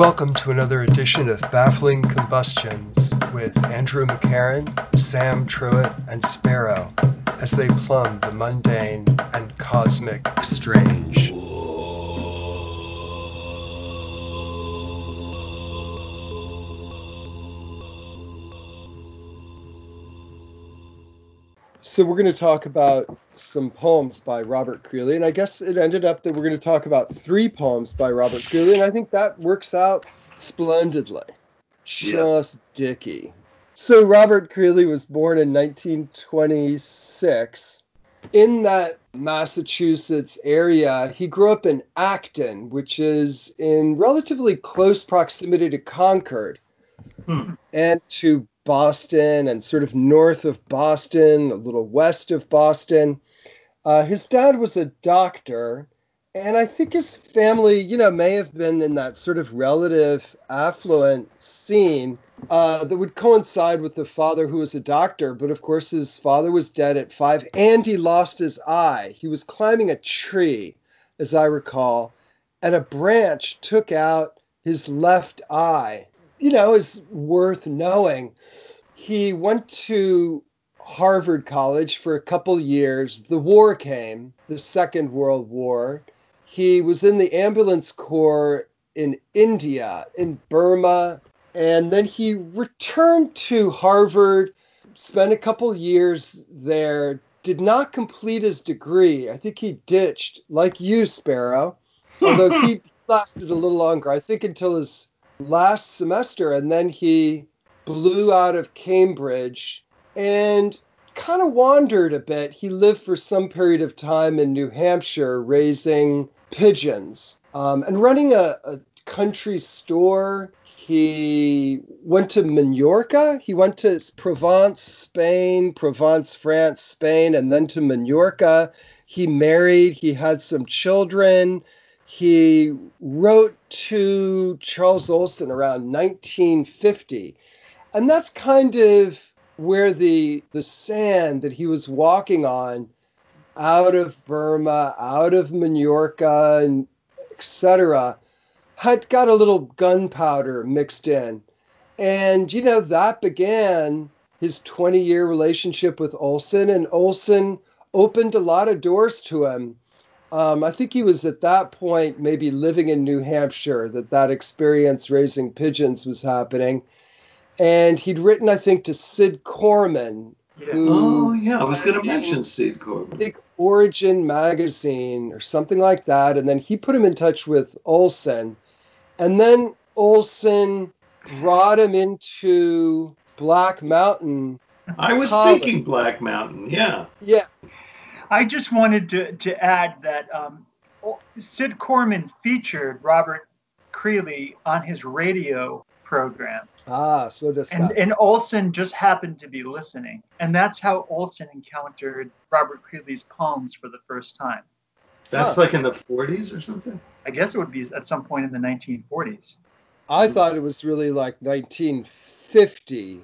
Welcome to another edition of Baffling Combustions with Andrew McCarran, Sam Truitt, and Sparrow as they plumb the mundane and cosmic strange. So we're going to talk about some poems by Robert Creeley, and I guess it ended up that we're going to talk about three poems by Robert Creeley, and I think that works out splendidly. Just yeah. Dicky. So Robert Creeley was born in 1926. In that Massachusetts area, he grew up in Acton, which is in relatively close proximity to Concord hmm. and to Boston and sort of north of Boston, a little west of Boston. Uh, his dad was a doctor, and I think his family, you know, may have been in that sort of relative affluent scene uh, that would coincide with the father who was a doctor. But of course, his father was dead at five, and he lost his eye. He was climbing a tree, as I recall, and a branch took out his left eye. You know, is worth knowing. He went to Harvard College for a couple years. The war came, the Second World War. He was in the ambulance corps in India, in Burma, and then he returned to Harvard, spent a couple years there, did not complete his degree. I think he ditched, like you, Sparrow, although he lasted a little longer, I think until his last semester, and then he blew out of Cambridge and kind of wandered a bit. He lived for some period of time in New Hampshire raising pigeons um, and running a, a country store. He went to Mallorca. He went to Provence, Spain, Provence, France, Spain, and then to Mallorca. He married. He had some children. He wrote to Charles Olson around 1950. And that's kind of where the the sand that he was walking on out of Burma, out of Mallorca, and etc., had got a little gunpowder mixed in. And, you know, that began his 20 year relationship with Olson, and Olson opened a lot of doors to him. Um, I think he was at that point maybe living in New Hampshire that that experience raising pigeons was happening and he'd written, I think, to Cid Corman. Yeah. Oh yeah, I was going to mention Cid Corman. Big Origin magazine or something like that, and then he put him in touch with Olson, and then Olson brought him into Black Mountain. I was College. thinking Black Mountain, yeah. Yeah. I just wanted to, to add that um, Cid Corman featured Robert Creeley on his radio program. Ah, so does and, and Olson just happened to be listening. And that's how Olson encountered Robert Creeley's poems for the first time. That's huh. like in the 40s or something? I guess it would be at some point in the 1940s. I thought it was really like 1950.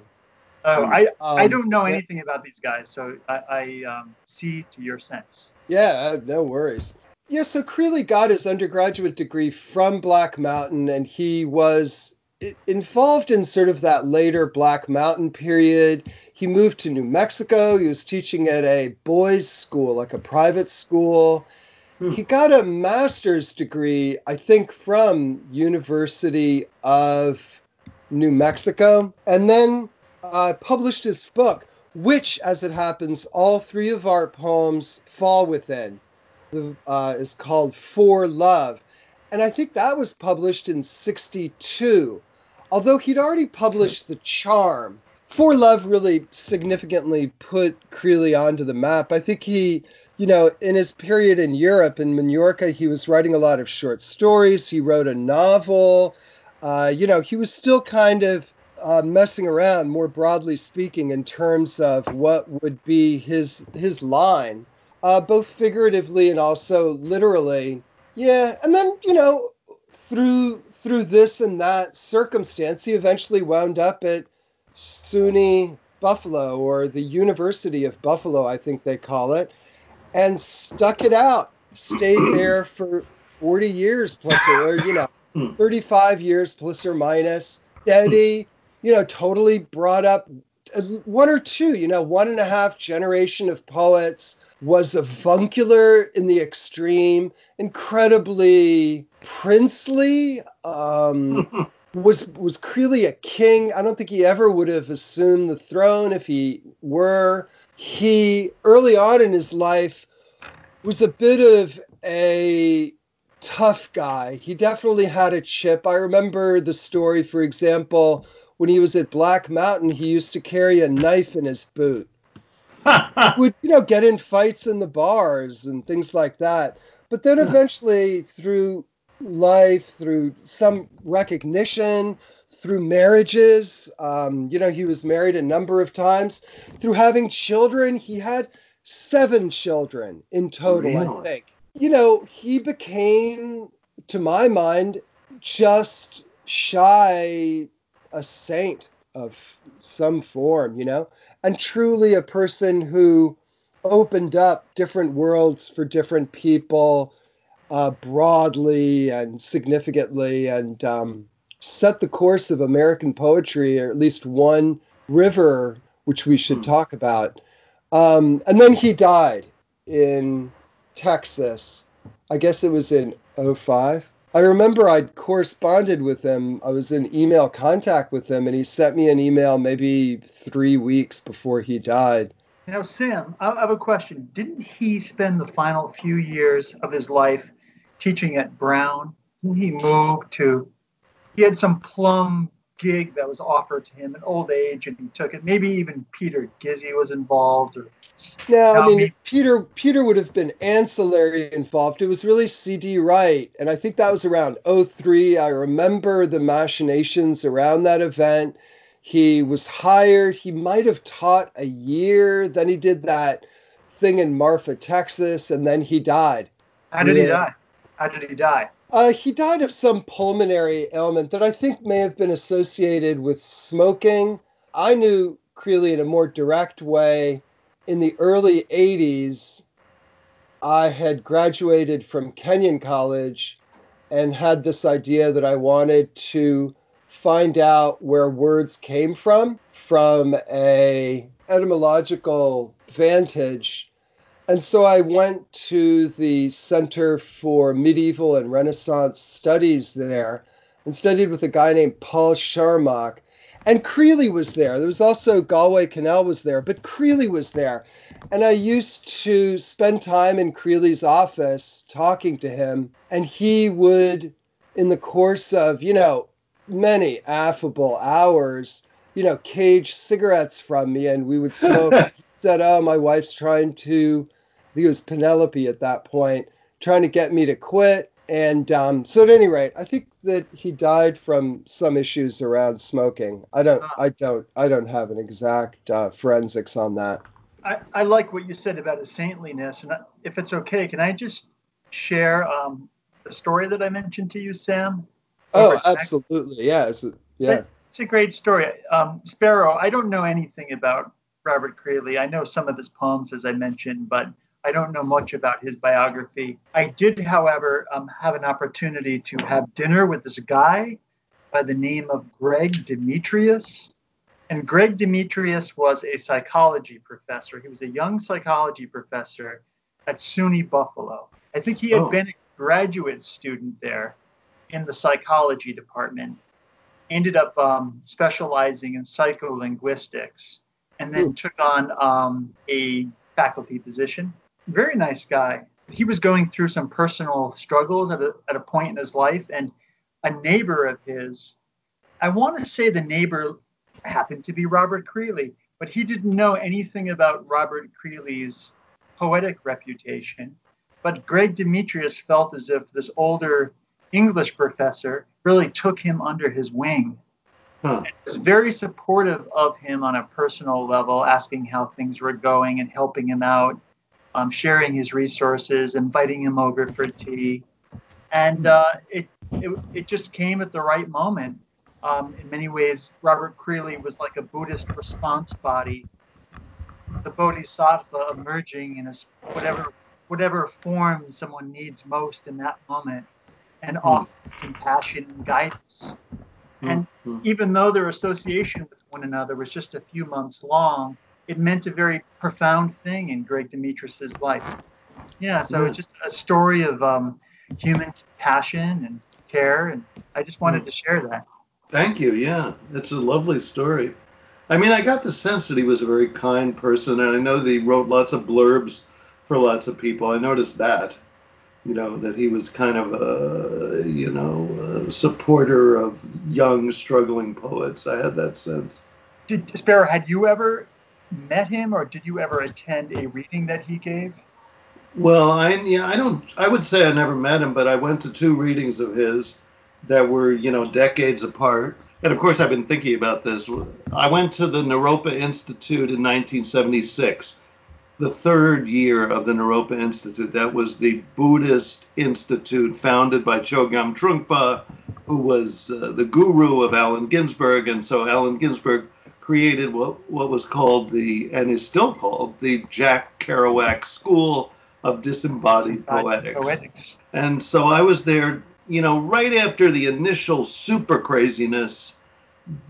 Oh, I, um, I don't know anything about these guys, so I, I um, see to your sense. Yeah, uh, no worries. Yeah, so Creeley got his undergraduate degree from Black Mountain, and he was involved in sort of that later Black Mountain period. He moved to New Mexico. He was teaching at a boys' school, like a private school. Hmm. He got a master's degree, I think, from University of New Mexico, and then uh, published his book, which, as it happens, all three of our poems fall within. Uh, is called For Love. And I think that was published in 62 although he'd already published The Charm, For Love really significantly put Creeley onto the map. I think he, you know, in his period in Europe, in Mallorca, he was writing a lot of short stories. He wrote a novel. Uh, you know, he was still kind of uh, messing around, more broadly speaking, in terms of what would be his his line, uh, both figuratively and also literally. Yeah, and then you know, through through this and that circumstance, he eventually wound up at SUNY Buffalo or the University of Buffalo, I think they call it, and stuck it out. Stayed there for 40 years plus, or you know, hmm. 35 years plus or minus, steady, you know, totally brought up uh, one or two, you know, one and a half generation of poets, was avuncular in the extreme, incredibly princely. Um, was was clearly a king? I don't think he ever would have assumed the throne if he were. He early on in his life was a bit of a tough guy. He definitely had a chip. I remember the story, for example, when he was at Black Mountain, he used to carry a knife in his boot. would you know get in fights in the bars and things like that. But then eventually, through life, through some recognition, through marriages, um, you know, he was married a number of times. Through having children, he had seven children in total, really? I think. You know, he became, to my mind, just shy a saint of some form, you know, and truly a person who opened up different worlds for different people uh, broadly and significantly and um, set the course of American poetry, or at least one river, which we should hmm. talk about. Um, and then he died in Texas. I guess it was in 05. I remember I'd corresponded with him. I was in email contact with him, and he sent me an email maybe three weeks before he died. Now, Sam, I have a question. Didn't he spend the final few years of his life teaching at Brown? Didn't he move to? He had some plum gig that was offered to him in old age, and he took it. Maybe even Peter Gizzi was involved, or no, I mean Peter Peter would have been ancillary involved. It was really C.D. Wright, and I think that was around 03. I remember the machinations around that event. He was hired. He might have taught a year. Then he did that thing in Marfa, Texas, and then he died. How did he die? How did he die? Uh, he died of some pulmonary ailment that I think may have been associated with smoking. I knew Creeley in a more direct way in the early 80s. I had graduated from Kenyon College and had this idea that I wanted to find out where words came from from a etymological vantage and so I went to the Center for Medieval and Renaissance Studies there and studied with a guy named Paul Szarmach. And Creeley was there. There was also Galway Kinnell was there, but Creeley was there. And I used to spend time in Creeley's office talking to him, and he would, in the course of, you know, many affable hours, you know, cage cigarettes from me, and we would smoke. he said, "Oh, my wife's trying to think it was Penelope at that point, trying to get me to quit. And um, so at any rate, I think that he died from some issues around smoking. I don't, uh, I don't, I don't have an exact uh, forensics on that. I, I like what you said about his saintliness, and if it's okay, can I just share um, the story that I mentioned to you, Sam? Oh, absolutely, yeah, it's a, yeah. It's a great story. Um, Sparrow, I don't know anything about Robert Creeley. I know some of his poems, as I mentioned, but I don't know much about his biography. I did, however, um, have an opportunity to have dinner with this guy by the name of Greg Demetrius. And Greg Demetrius was a psychology professor. He was a young psychology professor at SUNY Buffalo. I think he had oh. been a graduate student there in the psychology department, ended up um, specializing in psycholinguistics, and then Ooh. took on um, a faculty position very nice guy. He was going through some personal struggles at a, at a point in his life, and a neighbor of his, I want to say the neighbor happened to be Robert Creeley, but he didn't know anything about Robert Creeley's poetic reputation. But Greg Demetrius felt as if this older English professor really took him under his wing. Huh. Was very supportive of him on a personal level, asking how things were going and helping him out um, sharing his resources, inviting him over for tea, and uh, it, it, it just came at the right moment. Um, in many ways, Robert Creeley was like a Buddhist response body, the Bodhisattva emerging in a, whatever whatever form someone needs most in that moment. and offer compassion and guidance. And Mm-hmm. even though their association with one another was just a few months long, it meant a very profound thing in Greg Demetrius's life. Yeah, so it's just a story of um, human passion and care, and I just wanted to share that. Thank you. Yeah, it's a lovely story. I mean, I got the sense that he was a very kind person, and I know that he wrote lots of blurbs for lots of people. I noticed that, you know, that he was kind of a, you know, a supporter of young, struggling poets. I had that sense. Did Sparrow, had you ever met him, or did you ever attend a reading that he gave? Well, I yeah, I don't. I would say I never met him, but I went to two readings of his that were, you know, decades apart. And of course, I've been thinking about this. I went to the Naropa Institute in 1976, the third year of the Naropa Institute. That was the Buddhist institute founded by Chogyam Trungpa, who was uh, the guru of Allen Ginsberg. And so Allen Ginsberg created what, what was called the, and is still called, the Jack Kerouac School of Disembodied Poetics. Poetics. And so I was there, you know, right after the initial super craziness.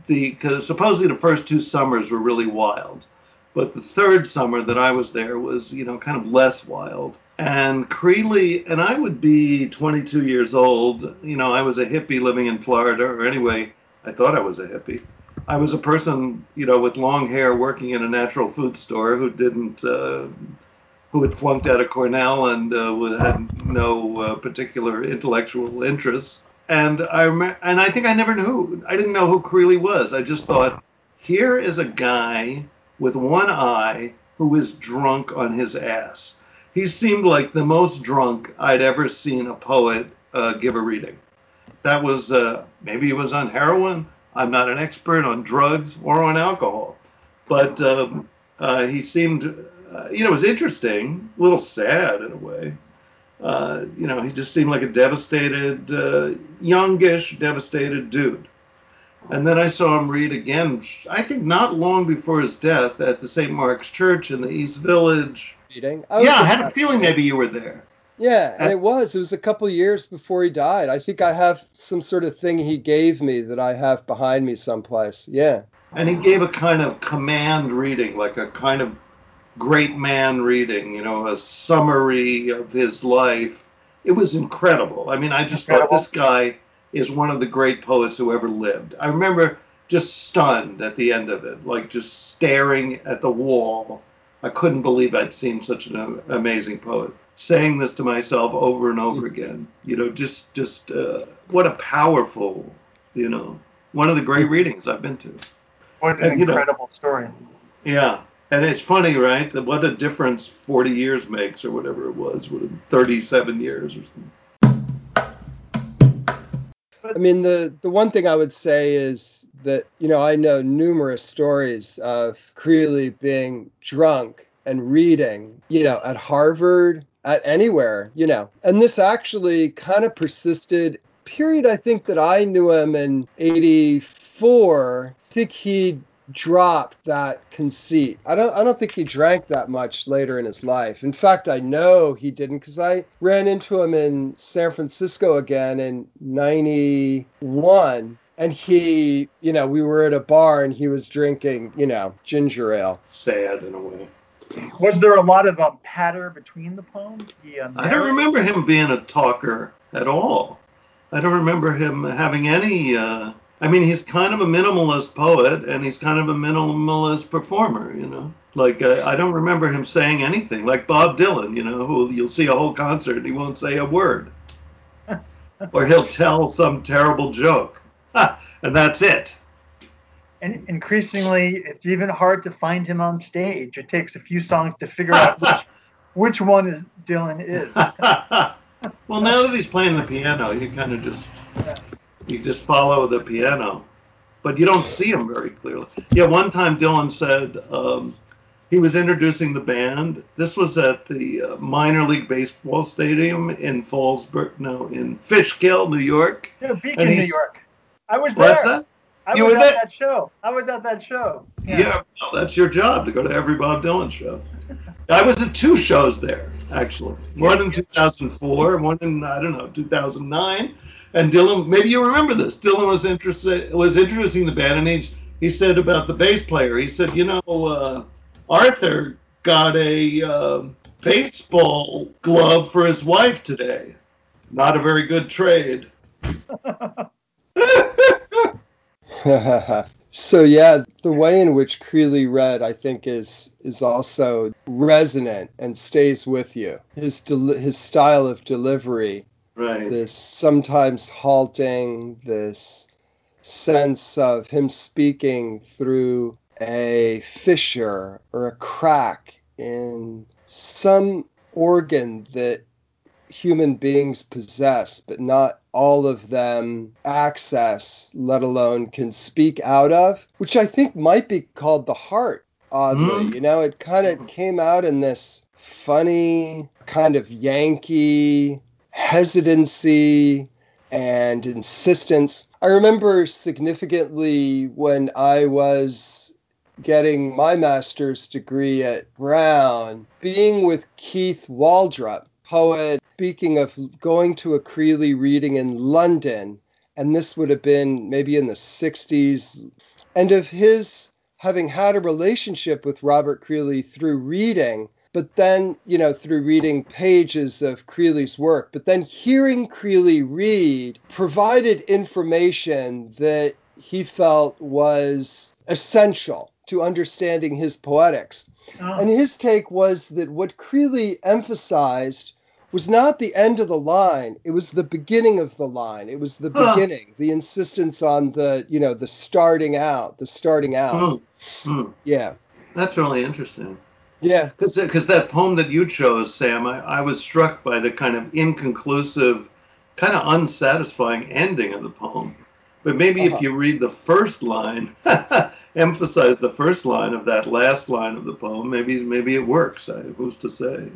The because supposedly the first two summers were really wild, but the third summer that I was there was, you know, kind of less wild. And Creeley and I would be 22 years old. You know, I was a hippie living in Florida, or anyway, I thought I was a hippie. I was a person, you know, with long hair working in a natural food store who didn't. Uh, who had flunked out of Cornell and uh, had no uh, particular intellectual interests. And I rem- and I think I never knew. I didn't know who Creeley was. I just thought, here is a guy with one eye who is drunk on his ass. He seemed like the most drunk I'd ever seen a poet uh, give a reading. That was uh, maybe he was on heroin. I'm not an expert on drugs or on alcohol, but um, uh, he seemed, uh, you know, it was interesting, a little sad in a way. Uh, you know, he just seemed like a devastated, uh, youngish, devastated dude. And then I saw him read again, I think not long before his death at the St. Mark's Church in the East Village. Reading. Was Yeah, I had a feeling maybe you were there. Yeah, uh, and it was. It was a couple years before he died. I think I have some sort of thing he gave me that I have behind me someplace. Yeah. and he gave a kind of command reading, like a kind of great man reading, you know, a summary of his life. It was incredible. I mean, I just Incredible. thought this guy is one of the great poets who ever lived. I remember just stunned at the end of it, like just staring at the wall. I couldn't believe I'd seen such an amazing poet. Saying this to myself over and over again, you know, just just uh, what a powerful, you know, one of the great readings I've been to. What an And, you know- incredible story. Yeah. And it's funny, right? That what a difference 40 years makes, or whatever it was, 37 years or something. I mean, the the one thing I would say is that you know I know numerous stories of Creeley being drunk and reading, you know, at Harvard, at anywhere, you know, and this actually kind of persisted. Period. I think that I knew him in '84. I think he dropped that conceit. I don't I don't think he drank that much later in his life. In fact, I know he didn't cuz I ran into him in San Francisco again in 91 and he, you know, we were at a bar and he was drinking, you know, ginger ale. Sad in a way. Was there a lot of um, patter between the poems? The, um, I don't remember him being a talker at all. I don't remember him having any. Uh, I mean, he's kind of a minimalist poet, and he's kind of a minimalist performer. You know, like uh, I don't remember him saying anything. Like Bob Dylan, you know, who you'll see a whole concert, and he won't say a word, or he'll tell some terrible joke, and that's it. And increasingly, it's even hard to find him on stage. It takes a few songs to figure out which, which one is Dylan is. well, now that he's playing the piano, you kind of just you just follow the piano, but you don't see him very clearly. Yeah, one time Dylan said um, he was introducing the band. This was at the uh, minor league baseball stadium in Fallsburg, no, in Fishkill, New York. Yeah, Beacon, New York. I was there. What's that? I You was were at there? that show. I was at that show. Yeah. well, that's your job to go to every Bob Dylan show. I was at two shows there. actually. One in 2004, one in I don't know 2009. And Dylan, maybe you remember this. Dylan was interested was introducing the band, and he he said about the bass player. He said, you know, uh, Arthur got a uh, baseball glove for his wife today. Not a very good trade. so yeah, the way in which Creeley read, I think, is is also resonant and stays with you. His del- his style of delivery, right? This sometimes halting, this sense of him speaking through a fissure or a crack in some organ that human beings possess, but not all of them access, let alone can speak out of, which I think might be called the heart, oddly. Mm. You know, it kind of came out in this funny, kind of Yankee hesitancy and insistence. I remember significantly when I was getting my master's degree at Brown, being with Keith Waldrop, poet, speaking of going to a Creeley reading in London, and this would have been maybe in the 60s, and of his having had a relationship with Robert Creeley through reading, but then, you know, through reading pages of Creeley's work, but then hearing Creeley read provided information that he felt was essential to understanding his poetics. Oh. And his take was that what Creeley emphasized was not the end of the line. It was the beginning of the line. It was the huh. beginning the insistence on the you know the starting out the starting out. Hmm. Hmm. yeah. That's really interesting. Yeah. Because that poem that you chose sam I, I was struck by the kind of inconclusive kind of unsatisfying ending of the poem but maybe uh-huh. if you read the first line, emphasize the first line of that last line of the poem, maybe maybe it works. I, who's to say?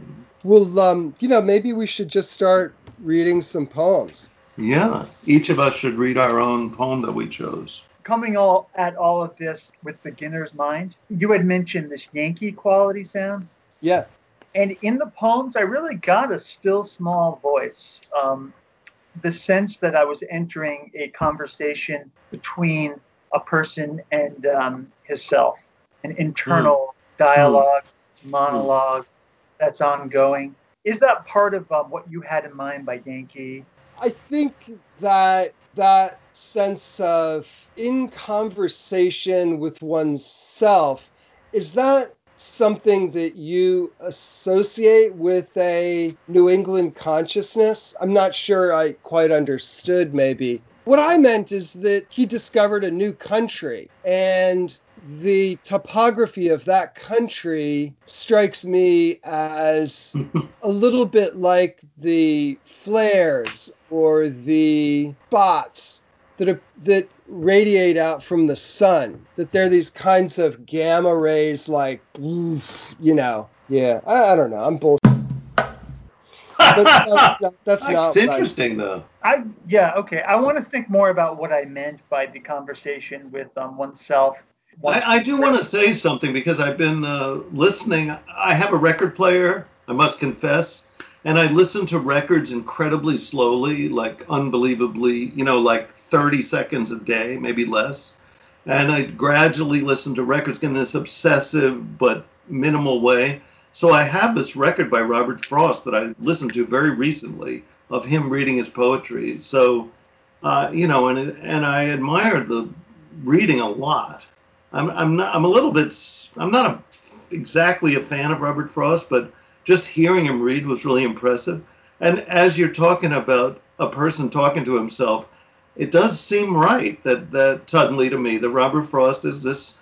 Well, um, you know, maybe we should just start reading some poems. Yeah, each of us should read our own poem that we chose. Coming all at all of this with beginner's mind, you had mentioned this Yankee quality sound. Yeah. And in the poems, I really got a still small voice. Um, the sense that I was entering a conversation between a person and um, himself, an internal mm. dialogue, mm. monologue that's ongoing. Is that part of um, what you had in mind by Yankee? I think that that sense of in conversation with oneself is that something that you associate with a New England consciousness. I'm not sure I quite understood, maybe. What I meant is that he discovered a new country, and the topography of that country strikes me as a little bit like the flares or the spots that are, that radiate out from the sun. That they're these kinds of gamma rays, like you know. Yeah, I, I don't know. I'm bullshit. that's, that's not. It's interesting though. I yeah okay. I want to think more about what I meant by the conversation with um, oneself. I, I, do want to say something because I've been uh, listening. I have a record player. I must confess, and I listen to records incredibly slowly, like unbelievably, you know, like 30 seconds a day, maybe less. And I gradually listen to records in this obsessive but minimal way. So I have this record by Robert Frost that I listened to very recently of him reading his poetry. So, uh, you know, and and I admired the reading a lot. I'm I'm not I'm a little bit I'm not a, exactly a fan of Robert Frost, but just hearing him read was really impressive. And as you're talking about a person talking to himself, it does seem right that that suddenly to me that Robert Frost is this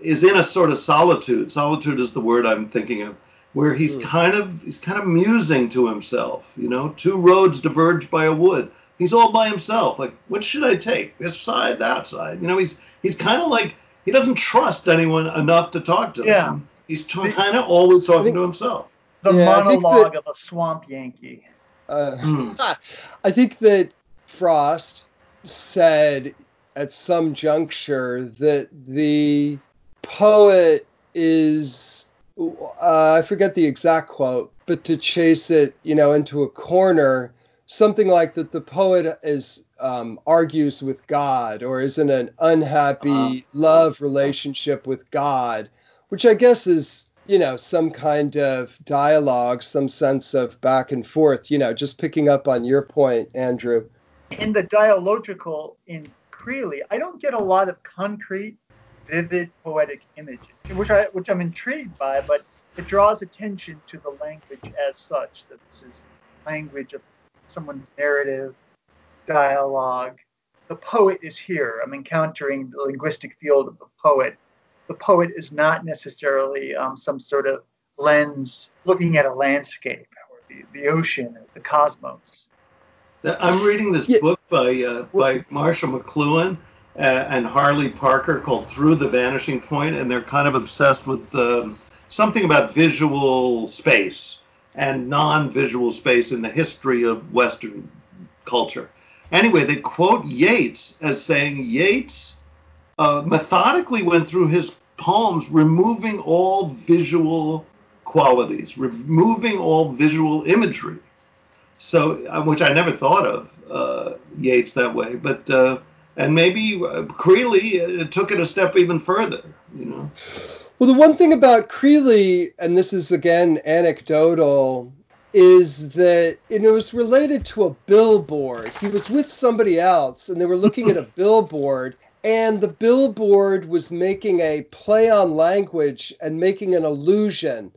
is in a sort of solitude. Solitude is the word I'm thinking of, where he's mm. kind of he's kind of musing to himself. You know, two roads diverge by a wood. He's all by himself. Like, what should I take? This side, that side. You know, he's he's kind of like he doesn't trust anyone enough to talk to. Yeah. He's t- kind of always talking think, to himself. The yeah, monologue that, of a swamp Yankee. Uh, mm. I think that Frost said at some juncture that the poet is uh, I forget the exact quote, but to chase it, you know, into a corner, something like that the poet is um, argues with God or is in an unhappy uh-huh. love relationship with God, which I guess is you know some kind of dialogue, some sense of back and forth. You know, just picking up on your point, Andrew. In the dialogical in Creeley, I don't get a lot of concrete, vivid poetic images, which I which I'm intrigued by, but it draws attention to the language as such. That this is language of someone's narrative, dialogue. The poet is here. I'm encountering the linguistic field of the poet. The poet is not necessarily um, some sort of lens looking at a landscape or the, the ocean or the cosmos. I'm reading this yeah. book by uh, by Marshall McLuhan uh, and Harley Parker called Through the Vanishing Point, and they're kind of obsessed with um, something about visual space and non-visual space in the history of Western culture. Anyway, they quote Yeats as saying Yeats uh, methodically went through his poems, removing all visual qualities, removing all visual imagery. So, uh, which I never thought of uh, Yeats that way, but uh, and maybe uh, Creeley uh, took it a step even further, you know. Well, the one thing about Creeley, and this is again anecdotal, is that it was related to a billboard. He was with somebody else, and they were looking at a billboard, and the billboard was making a play on language and making an allusion.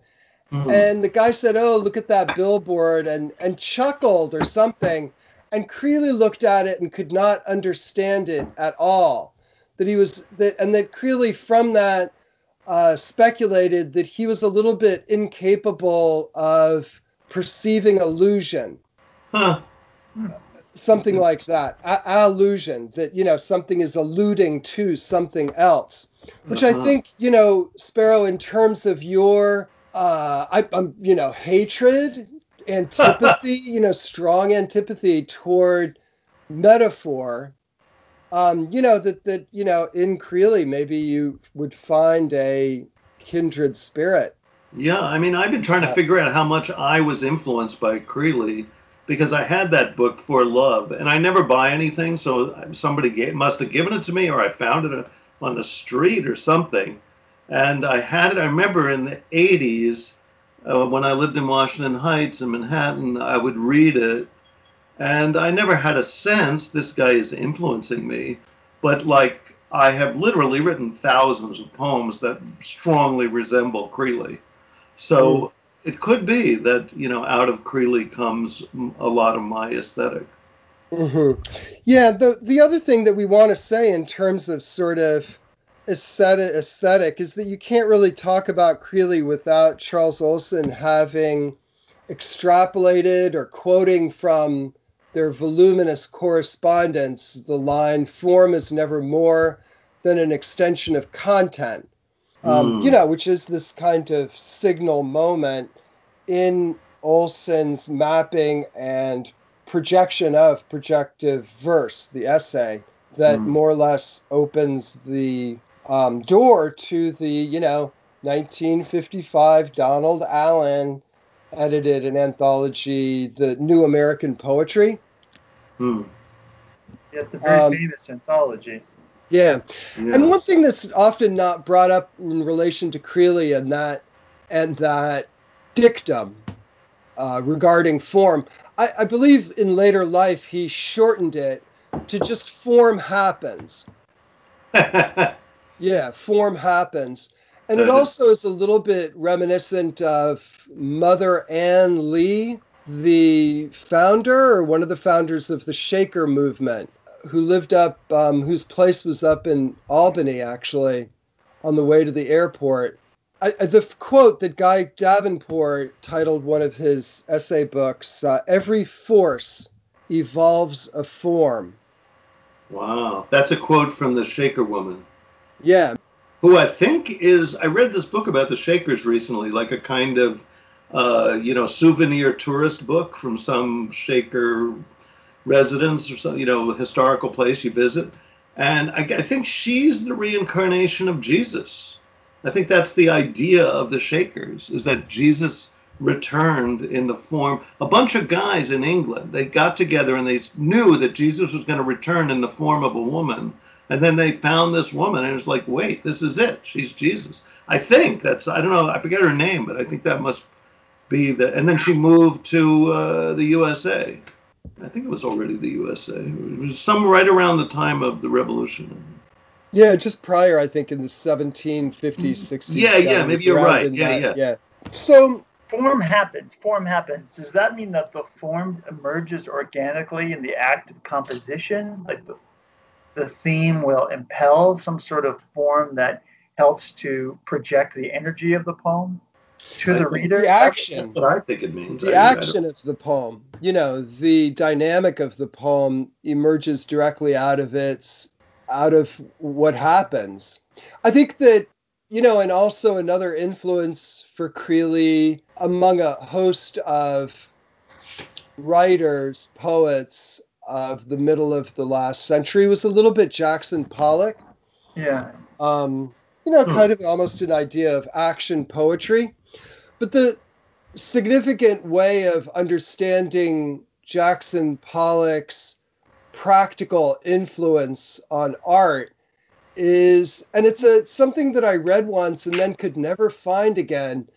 Mm-hmm. And the guy said, "Oh, look at that billboard," and and chuckled or something. And Creeley looked at it and could not understand it at all. That he was that, and that Creeley from that uh, speculated that he was a little bit incapable of perceiving illusion. Huh. Something like that. A- illusion that you know something is alluding to something else, which uh-huh. I think you know Sparrow in terms of your uh, I, am you know hatred, antipathy, you know strong antipathy toward metaphor. Um, you know that that you know in Creeley maybe you would find a kindred spirit yeah, I mean, I've been trying to figure out how much I was influenced by Creeley because I had that book for love, and I never buy anything, so somebody gave, must have given it to me, or I found it on the street or something. And I had it. I remember in the 80s uh, when I lived in Washington Heights in Manhattan, I would read it, and I never had a sense this guy is influencing me, but like I have literally written thousands of poems that strongly resemble Creeley. So mm. It could be that you know out of Creeley comes a lot of my esthetic mm-hmm. Yeah. The the other thing that we want to say in terms of sort of aesthetic, aesthetic is that you can't really talk about Creeley without Charles Olson having extrapolated or quoting from their voluminous correspondence the line form is never more than an extension of content um, mm. you know, which is this kind of signal moment in Olson's mapping and projection of projective verse, the essay that mm. more or less opens the um, door to the, you know, 1955 Donald Allen edited an anthology, The New American Poetry. Mm. Yeah, it's a very um, famous anthology. Yeah. yeah. And one thing that's often not brought up in relation to Creeley and that and that dictum uh, regarding form, I, I believe in later life he shortened it to just form happens. yeah, form happens. And it also is a little bit reminiscent of Mother Ann Lee, the founder or one of the founders of the Shaker movement who lived up, um, whose place was up in Albany, actually, on the way to the airport. I, the quote that Guy Davenport titled one of his essay books, uh, Every Force Evolves a Form. Wow. That's a quote from the Shaker woman. Yeah. Who I think is, I read this book about the Shakers recently, like a kind of, uh, you know, souvenir tourist book from some Shaker residence or some, you know, historical place you visit. And I, I think she's the reincarnation of Jesus. I think that's the idea of the Shakers, is that Jesus returned in the form a bunch of guys in England. They got together and they knew that Jesus was going to return in the form of a woman. And then they found this woman and it's like, wait, this is it. She's Jesus. I think that's I don't know. I forget her name, but I think that must be the. And then she moved to uh, the USA. I think it was already the USA. It was some right around the time of the revolution. Yeah, just prior, I think, in the 1750s, 60s. Mm. Yeah, yeah, maybe you're right. Yeah, that, yeah. Yeah. So form happens. Form happens. Does that mean that the form emerges organically in the act of composition? Like the the theme will impel some sort of form that helps to project the energy of the poem to I the reader. The action. That's what I think it means. The I, action of the poem, you know, the dynamic of the poem emerges directly out of its out of what happens. I think that you know, and also another influence for Creeley among a host of writers, poets of the middle of the last century was a little bit Jackson Pollock. Yeah. Um, you know, kind of almost an idea of action poetry. But the significant way of understanding Jackson Pollock's practical influence on art is, and it's a something that I read once and then could never find again.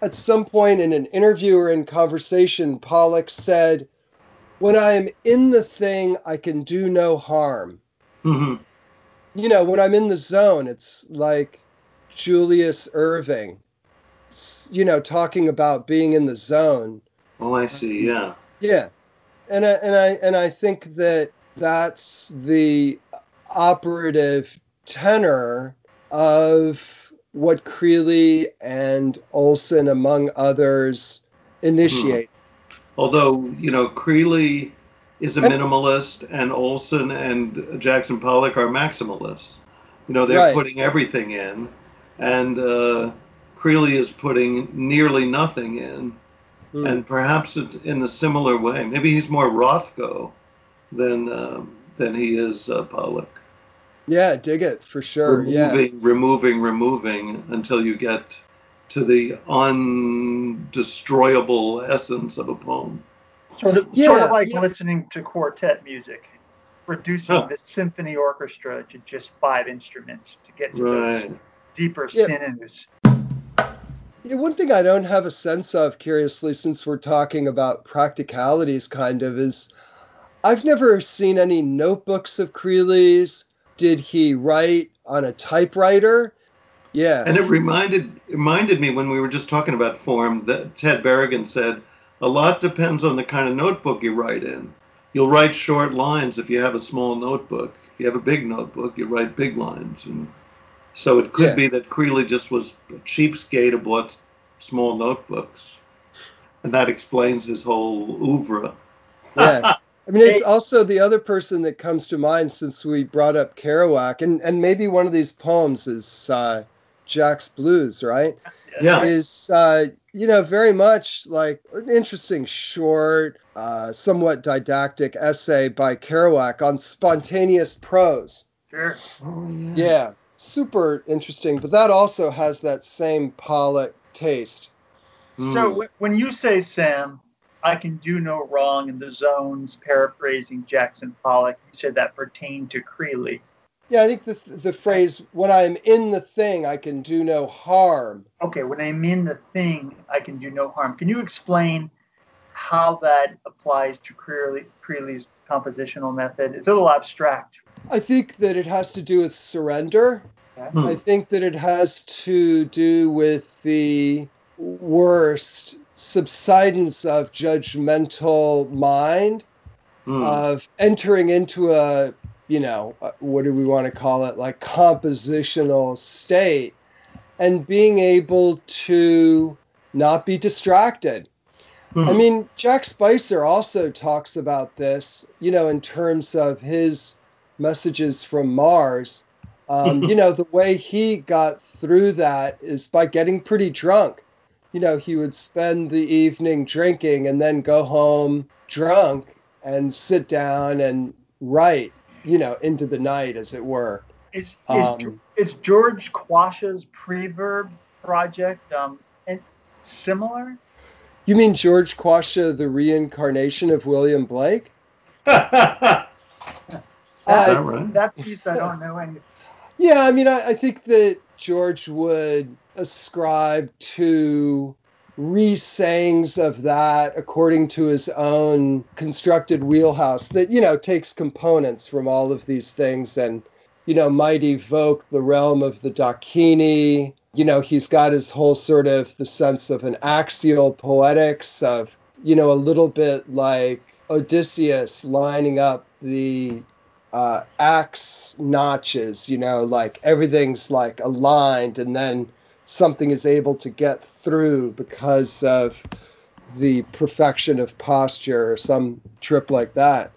At some point in an interview or in conversation, Pollock said, "When I am in the thing, I can do no harm." Mm-hmm. You know, when I'm in the zone, it's like Julius You know, talking about being in the zone. Oh, I see. Yeah. Yeah, and I, and I and I think that that's the operative tenor of what Creeley and Olson, among others, initiate. Hmm. Although, you know, Creeley is a minimalist and Olson and Jackson Pollock are maximalists. You know, they're Right. putting everything in, and uh, Creeley is putting nearly nothing in. Hmm. And perhaps it's in a similar way. Maybe he's more Rothko than um, than he is uh, Pollock. Yeah, dig it for sure. Yeah. removing, removing, removing until you get to the undestroyable essence of a poem. Sort of, sort of like yeah. listening to quartet music, reducing Huh. the symphony orchestra to just five instruments to get to those deeper Yeah. sinews. Yeah, one thing I don't have a sense of, curiously, since we're talking about practicalities, kind of, is I've never seen any notebooks of Creeley's. Did he write on a typewriter? Yeah. And it reminded reminded me when we were just talking about form that Ted Berrigan said a lot depends on the kind of notebook you write in. You'll write short lines if you have a small notebook. If you have a big notebook, you write big lines. And so it could Yeah. be that Creeley just was a cheapskate who bought small notebooks, and that explains his whole oeuvre. yeah. I mean, it's also the other person that comes to mind since we brought up Kerouac, and, and maybe one of these poems is uh, Jack's Blues, right? Yeah. Is, uh, you know, very much like an interesting, short, uh, somewhat didactic essay by Kerouac on spontaneous prose. Sure. Oh, Yeah, super interesting. But that also has that same Pollock taste. Hmm. So w- when you say, Sam, I can do no wrong in the zones, paraphrasing Jackson Pollock, you said that pertained to Creeley. Yeah, I think the the phrase "when I'm in the thing, I can do no harm." Okay, when I'm in the thing, I can do no harm. Can you explain how that applies to Creeley, Creeley's compositional method? It's a little abstract. I think that it has to do with surrender. Hmm. I think that it has to do with the worst subsidence of judgmental mind, Hmm. of entering into a, you know, what do we want to call it, like compositional state, and being able to not be distracted. Hmm. I mean, Jack Spicer also talks about this, you know, in terms of his messages from Mars. Um, you know, the way he got through that is by getting pretty drunk. You know, he would spend the evening drinking and then go home drunk and sit down and write, you know, into the night, as it were. Is, is, Um, is George Quasha's Preverb project um, similar? You mean George Quasha, the reincarnation of William Blake? Uh, that, That, right? that piece I don't know any. Yeah, I mean, I, I think that George would ascribe to re-sayings of that according to his own constructed wheelhouse that, you know, takes components from all of these things and, you know, might evoke the realm of the Dakini. You know, he's got his whole sort of the sense of an axial poetics of, you know, a little bit like Odysseus lining up the uh, axe notches, you know, like everything's like aligned and then something is able to get through because of the perfection of posture or some trip like that.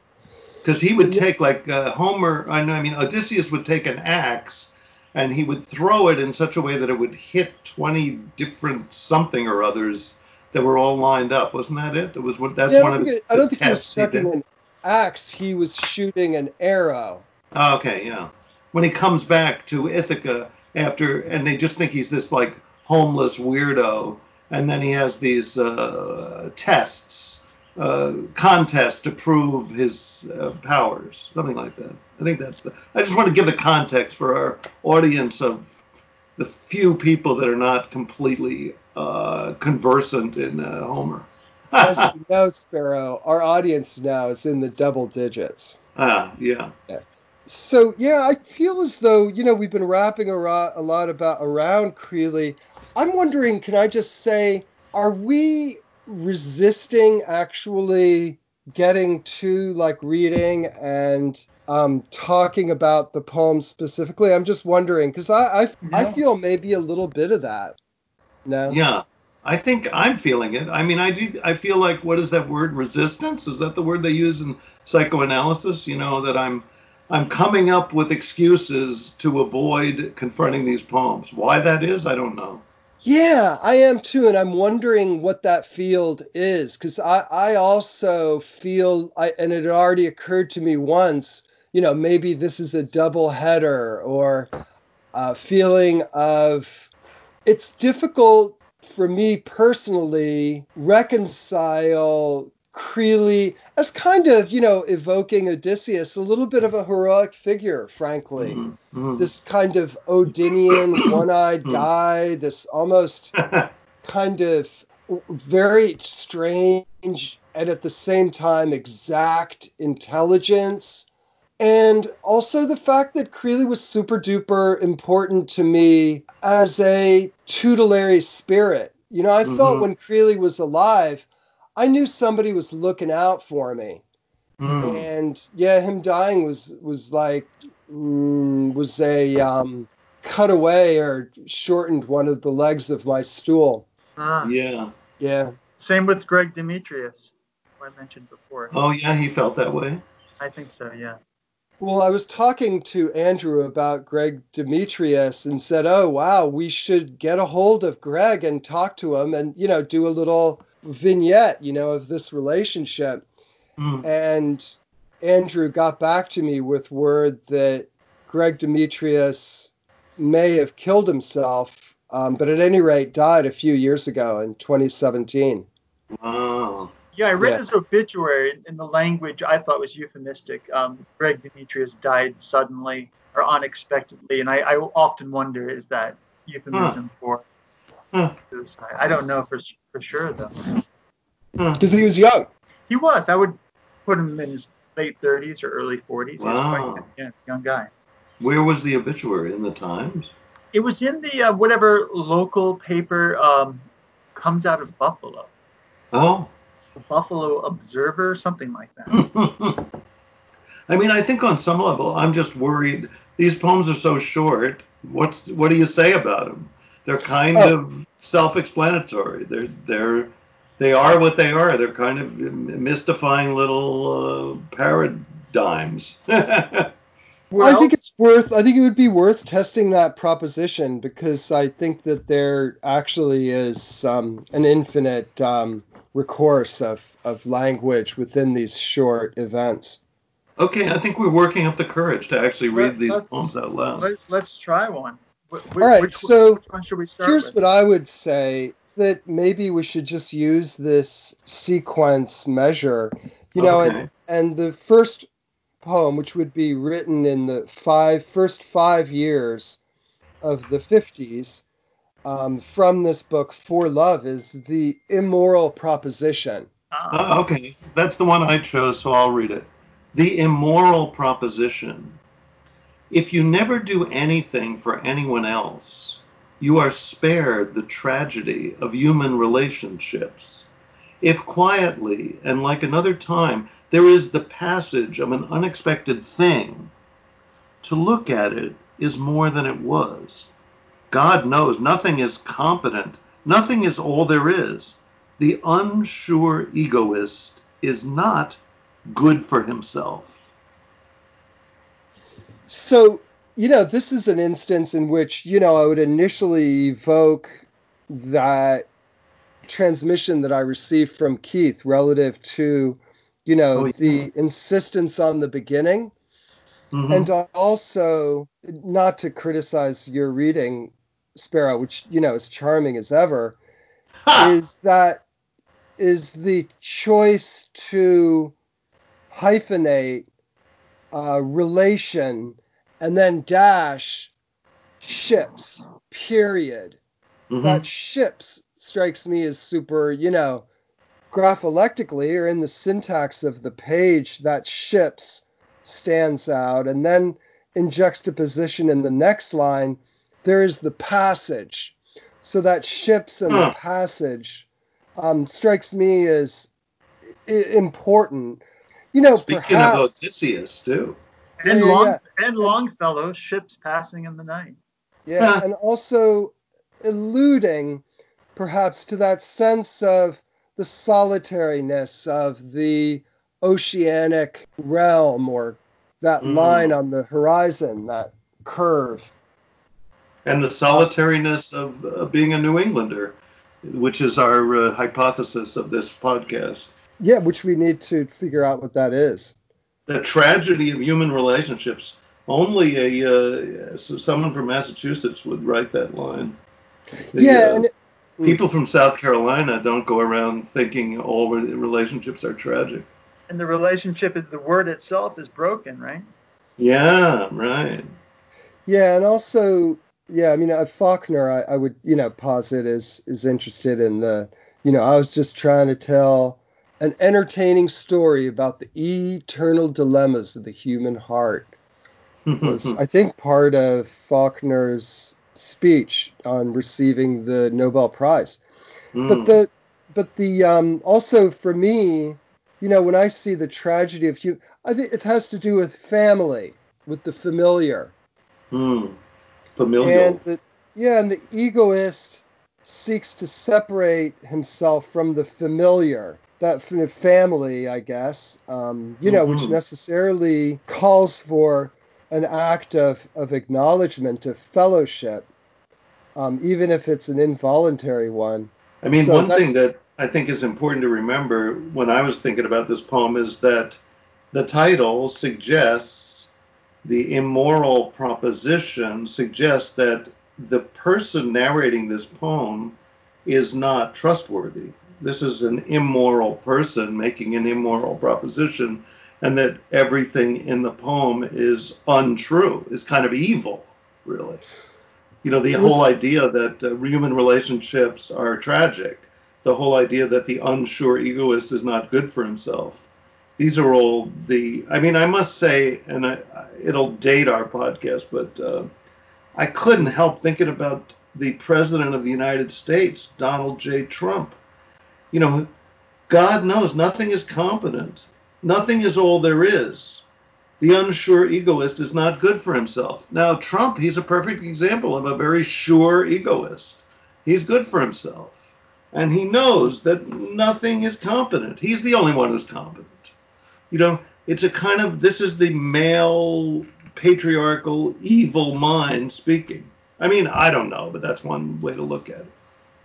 Because he would take like uh, Homer, I know, I mean Odysseus would take an axe and he would throw it in such a way that it would hit 20 different something or others that were all lined up. Wasn't that it? It was. That's Yeah, one of the, it- I don't the think he was tests he did. an axe, he was shooting an arrow. Oh, okay, yeah. When he comes back to Ithaca after, and they just think he's this like homeless weirdo, and then he has these uh, tests, uh, contests to prove his uh, powers, something like that. I think that's the. I just want to give the context for our audience of the few people that are not completely uh, conversant in uh, Homer. As you know, Sparrow, our audience now is in the double digits. ah, yeah. So yeah, I feel as though you know we've been rapping a lot, a lot about around Creeley. I'm wondering, can I just say, are we resisting actually getting to like reading and um, talking about the poem specifically? I'm just wondering because I I, I feel maybe a little bit of that. No. Yeah, I think I'm feeling it. I mean, I do. I feel like what is that word? Resistance? Is that the word they use in psychoanalysis? You know that I'm, I'm coming up with excuses to avoid confronting these poems. Why that is, I don't know. Yeah, I am too, and I'm wondering what that field is because I, I also feel, I, and it already occurred to me once, you know, maybe this is a double header or a feeling of it's difficult for me personally reconcile Creeley as kind of, you know, evoking Odysseus, a little bit of a heroic figure, frankly Mhm, mhm. this kind of Odinian one-eyed Hmm. guy, this almost kind of very strange and at the same time exact intelligence. And also the fact that Creeley was super duper important to me as a tutelary spirit. You know, I felt Mhm. when Creeley was alive, I knew somebody was looking out for me Mm. and yeah, him dying was was like mm, was a um, cut away or shortened one of the legs of my stool. Ah, Yeah. Yeah, Same with Greg Demetrius, who I mentioned before. Oh yeah, he felt that way. I think so, yeah. Well, I was talking to Andrew about Greg Demetrius and said, "Oh, wow, we should get a hold of Greg and talk to him and, you know, do a little vignette, you know, of this relationship." Mm. And Andrew got back to me with word that Greg Demetrius may have killed himself, um, but at any rate died a few years ago in 2017. Wow. Yeah, I read Yeah. his obituary in the language I thought was euphemistic. Um, Greg Demetrius died suddenly or unexpectedly, and I, I often wonder is that euphemism for Huh. suicide? I don't know for for sure though. Huh. Because he was young. He was. I would put him in his late 30s or early 40s. He was Wow. quite yeah, young guy. Where was the obituary in the Times? It was in the uh, whatever local paper um, comes out of Buffalo, Oh. The Buffalo Observer, something like that. I mean, I think on some level, I'm just worried. These poems are so short. What's what do you say about them? They're kind Oh. of self-explanatory. They're they're they are what they are. They're kind of mystifying little uh, paradigms. I think it's worth. I think it would be worth testing that proposition because I think that there actually is um, an infinite um, recourse of, of language within these short events. okay, I think we're working up the courage to actually read Let- these poems out loud. Let, let's try one. Wh- wh- All right, which, so which one should we start Here's with? what I would say. that maybe we should just use this sequence measure. You know, Okay. and, and the first poem, which would be written in the five first five years of the 50s, um, from this book, For Love, is the immoral proposition. Ah, Uh, okay, that's the one I chose, so I'll read it. The immoral proposition. If you never do anything for anyone else, you are spared the tragedy of human relationships. If quietly and like another time there is the passage of an unexpected thing, to look at it is more than it was. God knows nothing is competent, nothing is all there is. The unsure egoist is not good for himself. So, you know, this is an instance in which, you know, I would initially evoke that transmission that I received from Keith relative to, you know, Oh, yeah. the insistence on the beginning. Mhm. And also, not to criticize your reading, Sparrow, which, you know, is charming as ever, Ha! is that is the choice to hyphenate uh, relation and then dash ships period Mhm. that ships strikes me as super you know grapholectically or in the syntax of the page that ships stands out and then in juxtaposition in the next line there is the passage so that ships and the passage um, strikes me as i- important you know Speaking perhaps of Odysseus, too. and yeah, yeah, long yeah. and Longfellow, ships passing in the night. Yeah, Huh. and also alluding perhaps to that sense of the solitariness of the oceanic realm or that Mm. line on the horizon, that curve. And the solitariness of uh, being a New Englander, which is our uh, hypothesis of this podcast. Yeah, which we need to figure out what that is. The tragedy of human relationships. Only a uh, so someone from Massachusetts would write that line. The, yeah, uh, and it- people from South Carolina don't go around thinking all re- relationships are tragic. And the relationship is the word itself is broken, right? Yeah, right. Yeah, and also, yeah, I mean, uh, Faulkner, I, I would, you know, posit is is interested in the, you know, I was just trying to tell an entertaining story about the eternal dilemmas of the human heart. Was I think part of Faulkner's speech on receiving the Nobel Prize. Mm. But the, but the, um, also for me, you know, when I see the tragedy of human, I think it has to do with family, with the familiar. Mm. Familial. And the yeah, and the egoist seeks to separate himself from the familiar, that family, I guess. Um, you know, which Mhm. necessarily calls for an act of, of acknowledgement of fellowship, um, even if it's an involuntary one. I mean, So one thing that I think is important to remember when I was thinking about this poem is that the title suggests the immoral proposition suggests that the person narrating this poem is not trustworthy. This is an immoral person making an immoral proposition, and that everything in the poem is untrue, is kind of evil, really. You know, the Yes. whole idea that uh, human relationships are tragic, the whole idea that the unsure egoist is not good for himself. These are all the, I mean, I must say, and I, it'll date our podcast, but uh, I couldn't help thinking about the President of the United States, Donald J. Trump. You know, God knows nothing is competent, nothing is all there is. The unsure egoist is not good for himself. Now, Trump, he's a perfect example of a very sure egoist. He's good for himself. And he knows that nothing is competent. He's the only one who's competent. You know, it's a kind of, this is the male, patriarchal, evil mind speaking. I mean, I don't know, but that's one way to look at it.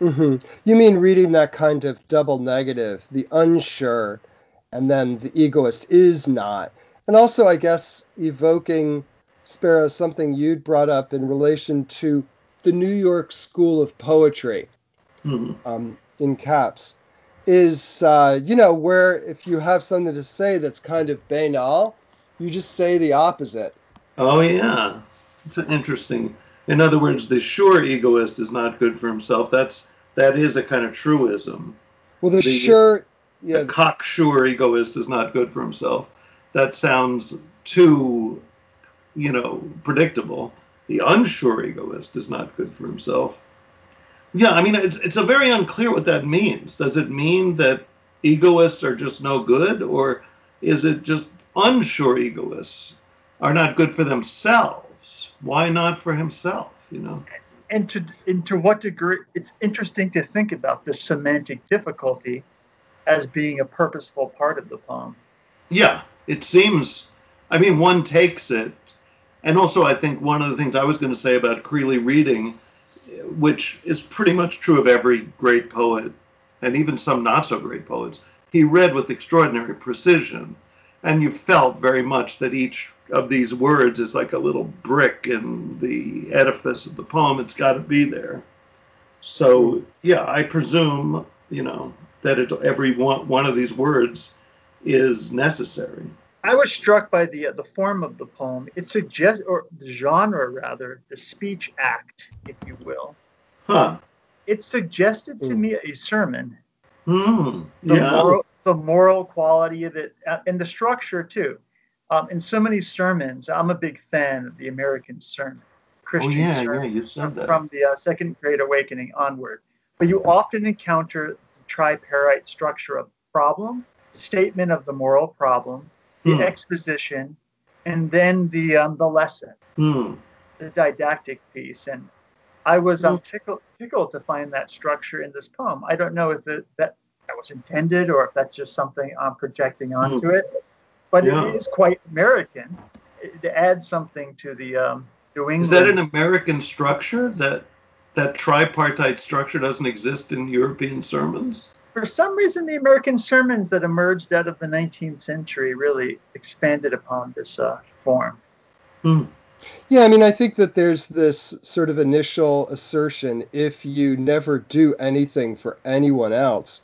hmm You mean reading that kind of double negative, the unsure, and then the egoist is not. And also, I guess, evoking, Sparrow, something you'd brought up in relation to the New York School of Poetry. mm-hmm. um, in caps, is uh, you know where if you have something to say that's kind of banal, you just say the opposite. Oh yeah, it's interesting. In other words, the sure egoist is not good for himself. That's that is a kind of truism. Well, the, the sure, yeah, the cocksure egoist is not good for himself. That sounds too, you know, predictable. The unsure egoist is not good for himself. Yeah, I mean, it's it's a very unclear what that means. Does it mean that egoists are just no good, or is it just unsure egoists are not good for themselves? Why not for himself? You know. And to and to what degree? It's interesting to think about this semantic difficulty as being a purposeful part of the poem. Yeah, it seems. I mean, one takes it, and also I think one of the things I was going to say about Creeley reading which is pretty much true of every great poet and even some not so great poets. He read with extraordinary precision, and you felt very much that each of these words is like a little brick in the edifice of the poem. It's got to be there. So yeah, I presume you know that it, every one, one of these words is necessary. I was struck by the uh, the form of the poem. It suggests, or the genre rather, the speech act, if you will. Huh. It suggested to mm. me a sermon. Mm. The yeah. moral, the moral quality of it, uh, and the structure too. Um, in so many sermons, I'm a big fan of the American sermon. Christian oh yeah, sermon, yeah, you said that. From the uh, Second Great Awakening onward, but you often encounter the tripartite structure of problem, statement of the moral problem, the mm. exposition, and then the um, the lesson, mm. the didactic piece. And I was um, tickled, tickled to find that structure in this poem. I don't know if it, that that was intended or if that's just something I'm projecting hmm. onto mm. it, but yeah. it is quite American. to add something to the um, New England. Is that an American structure that that tripartite structure doesn't exist in European sermons? For some reason, the American sermons that emerged out of the 19th century really expanded upon this uh, form. Hmm. Yeah, I mean, I think that there's this sort of initial assertion if you never do anything for anyone else,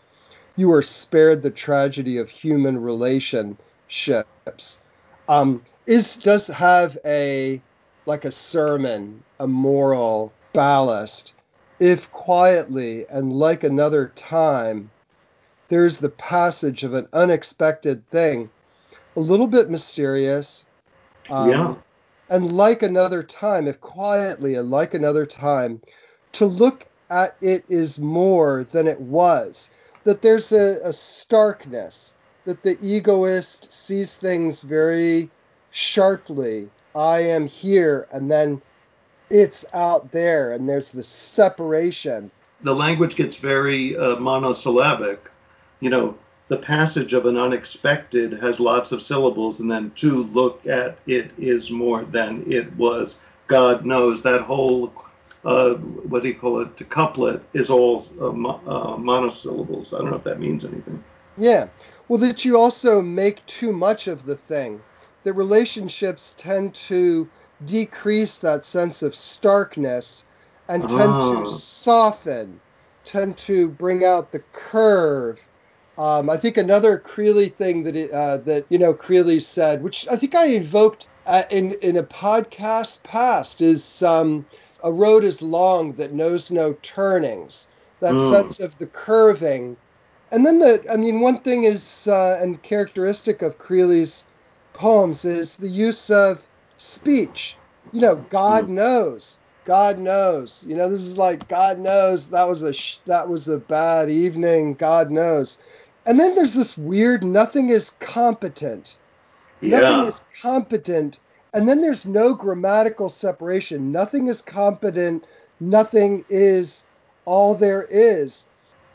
you are spared the tragedy of human relationships. Um, is does have a like a sermon, a moral ballast, if quietly and like another time there's the passage of an unexpected thing, a little bit mysterious. Um, yeah. And like another time, if quietly and like another time, to look at it is more than it was. That there's a, a starkness, that the egoist sees things very sharply. I am here, and then it's out there, and there's the separation. The language gets very uh, monosyllabic you know, the passage of an unexpected has lots of syllables, and then to look at it is more than it was. God knows that whole, uh, what do you call it, the couplet is all uh, mo- uh, monosyllables. I don't know if that means anything. Yeah. Well, that you also make too much of the thing. The relationships tend to decrease that sense of starkness and tend to ah. soften, tend to bring out the curve um, I think another Creeley thing that it, uh, that you know Creeley said, which I think I invoked uh, in in a podcast past, is um, a road is long that knows no turnings. That mm. sense of the curving, and then the I mean one thing is uh, and characteristic of Creeley's poems is the use of speech. You know, God mm. knows. God knows. You know, this is like God knows that was a sh- that was a bad evening. God knows. And then there's this weird nothing is competent. Yeah. Nothing is competent. And then there's no grammatical separation. Nothing is competent. Nothing is all there is.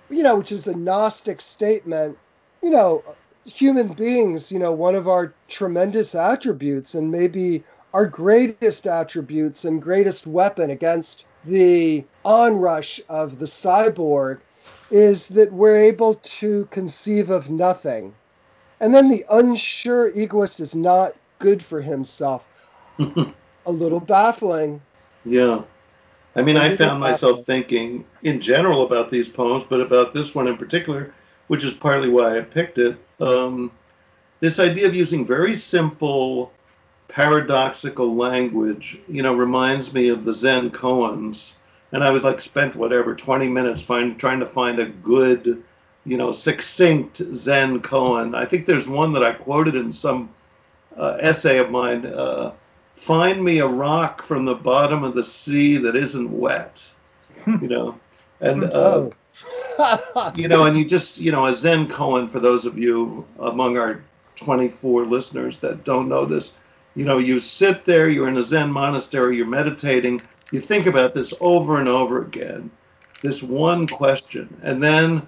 You know, which is a Gnostic statement. You know, human beings, you know, one of our tremendous attributes and maybe our greatest attributes and greatest weapon against the onrush of the cyborg is that we're able to conceive of nothing. And then the unsure egoist is not good for himself. a little baffling. Yeah. I mean, I found myself thinking in general about these poems, but about this one in particular, which is partly why I picked it. Um, this idea of using very simple, paradoxical language, you know, reminds me of the Zen koans. And I was like, spent whatever 20 minutes find, trying to find a good, you know, succinct Zen koan. I think there's one that I quoted in some uh, essay of mine. Uh, Find me a rock from the bottom of the sea that isn't wet, you know. And uh, Oh. you know, and you just, you know, a Zen koan for those of you among our 24 listeners that don't know this, you know, you sit there, you're in a Zen monastery, you're meditating, you think about this over and over again, this one question, and then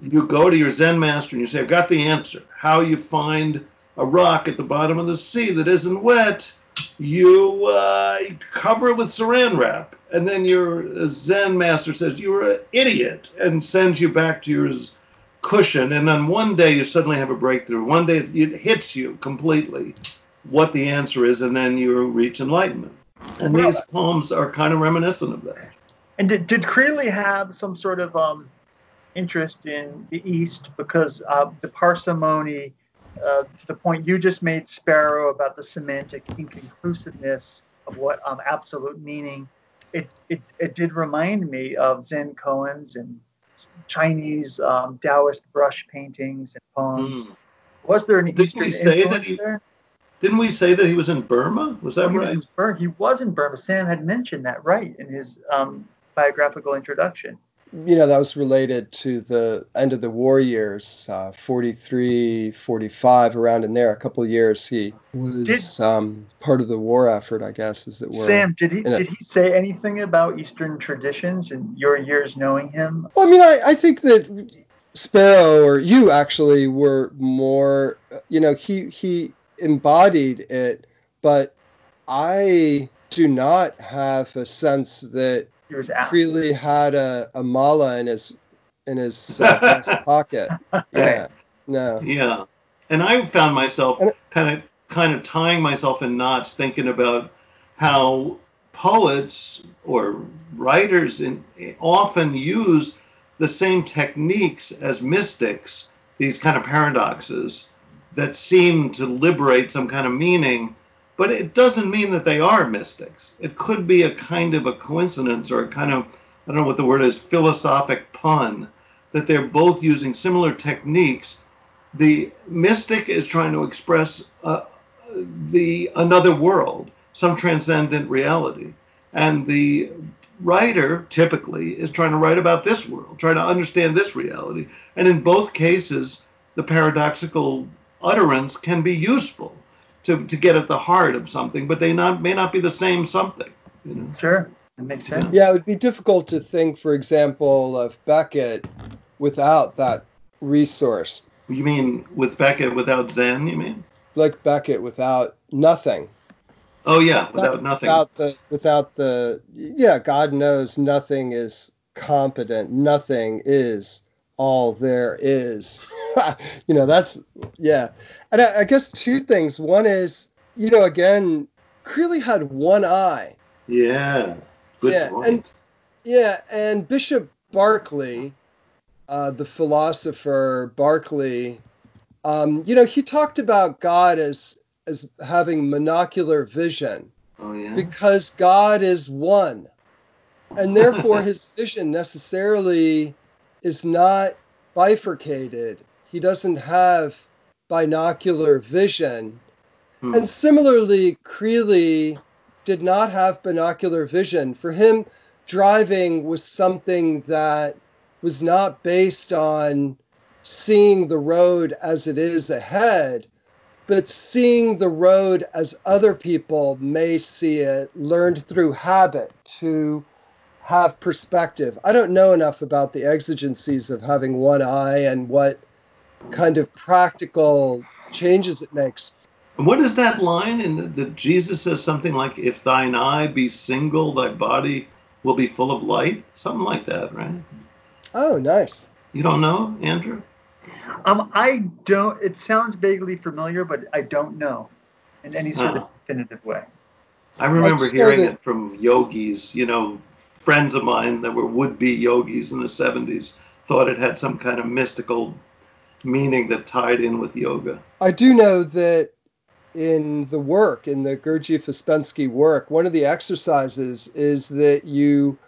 you go to your Zen master and you say, I've got the answer. How you find a rock at the bottom of the sea that isn't wet, you uh, cover it with saran wrap. And then your Zen master says, You're an idiot, and sends you back to your cushion. And then one day you suddenly have a breakthrough. One day it it hits you completely what the answer is, and then you reach enlightenment. And Well- these poems are kind of reminiscent of that. And did, did Creeley have some sort of um, interest in the East because uh, the parsimony, uh, the point you just made, Sparrow, about the semantic inconclusiveness of what um, absolute meaning, it, it, it did remind me of Zen koans and Chinese um, Taoist brush paintings and poems. Hmm. Was there an Didn't Eastern we say that he- there? Didn't we say that he was in Burma? Was that Oh, he, was right? in Burma. he was in Burma. Sam had mentioned that, right, in his um, biographical introduction. you know, that was related to the end of the war years, uh, 43, 45, around in there. A couple of years he was um, part of the war effort, I guess, as it were. Sam, did he in a- did he say anything about Eastern traditions in your years knowing him? Well, I mean, I, I think that Sparrow or you actually were more, you know, he he embodied it, but I do not have a sense that He was asked. Creeley had a, a mala in his in his uh, pocket. Yeah, no. Yeah. And I found myself And- kind of kind of tying myself in knots thinking about how poets or writers in, often use the same techniques as mystics, these kind of paradoxes that seem to liberate some kind of meaning, but it doesn't mean that they are mystics. It could be a kind of a coincidence or a kind of I don't know what the word is, philosophic pun that they're both using similar techniques the mystic is trying to express uh, the another world, some transcendent reality, and the writer typically is trying to write about this world, trying to understand this reality. And in both cases, the paradoxical utterance can be useful to, to get at the heart of something, but they not may not be the same something. You know? Sure, that makes sense. Yeah, it would be difficult to think, for example, of Beckett without that resource. You mean with Beckett without Zen? You mean? Like Beckett without nothing. Oh yeah, without nothing. Without the without the yeah, God knows nothing is competent. Nothing is all there is. you know, that's yeah. And I, I guess two things. One is, you know, again, Creeley had one eye. yeah. Good yeah, point. and yeah, and Bishop Berkeley, uh, the philosopher Berkeley, um, you know, he talked about God as as having monocular vision oh yeah. because God is one, and therefore his vision necessarily is not bifurcated. He doesn't have binocular vision. Hmm. And similarly, Creeley did not have binocular vision. For him, driving was something that was not based on seeing the road as it is ahead, but seeing the road as other people may see it, learned through habit to have perspective. I don't know enough about the exigencies of having one eye and what kind of practical changes it makes. And what is that line in that Jesus says something like, "If thine eye be single, thy body will be full of light," something like that, right? Oh, nice. You don't know, Andrew? Um, I don't. It sounds vaguely familiar, but I don't know in any sort of definitive way. I remember just know hearing that- it from yogis, you know, friends of mine that were would-be yogis in the 70s thought it had some kind of mystical meaning that tied in with yoga. I do know that in the work, in the Gurdjieff Ouspensky work, one of the exercises is that you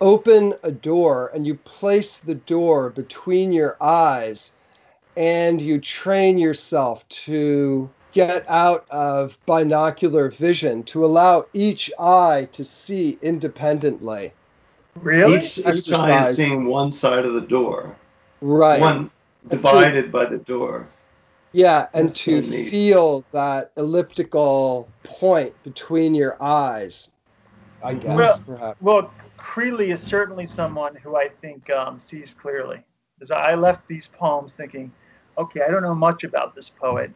open a door and you place the door between your eyes and you train yourself to get out of binocular vision to allow each eye to see independently. Really? Each, each eye is seeing one side of the door. Right. One divided by the door. Yeah, and That's to so feel that elliptical point between your eyes, I guess, well, perhaps. Well, Creeley is certainly someone who I think um, sees clearly. Because I left these poems thinking, okay, I don't know much about this poet,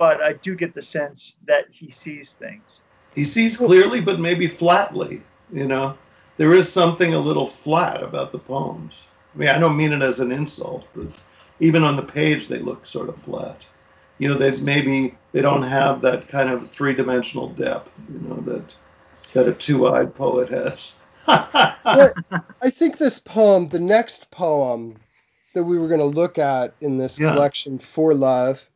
but I do get the sense that he sees things. He sees clearly, but maybe flatly. You know, there is something a little flat about the poems. I mean, I don't mean it as an insult, but even on the page they look sort of flat. You know, they maybe they don't have that kind of three-dimensional depth. You know that that a two-eyed poet has. well, I think this poem, the next poem that we were going to look at in this yeah. collection, For Love,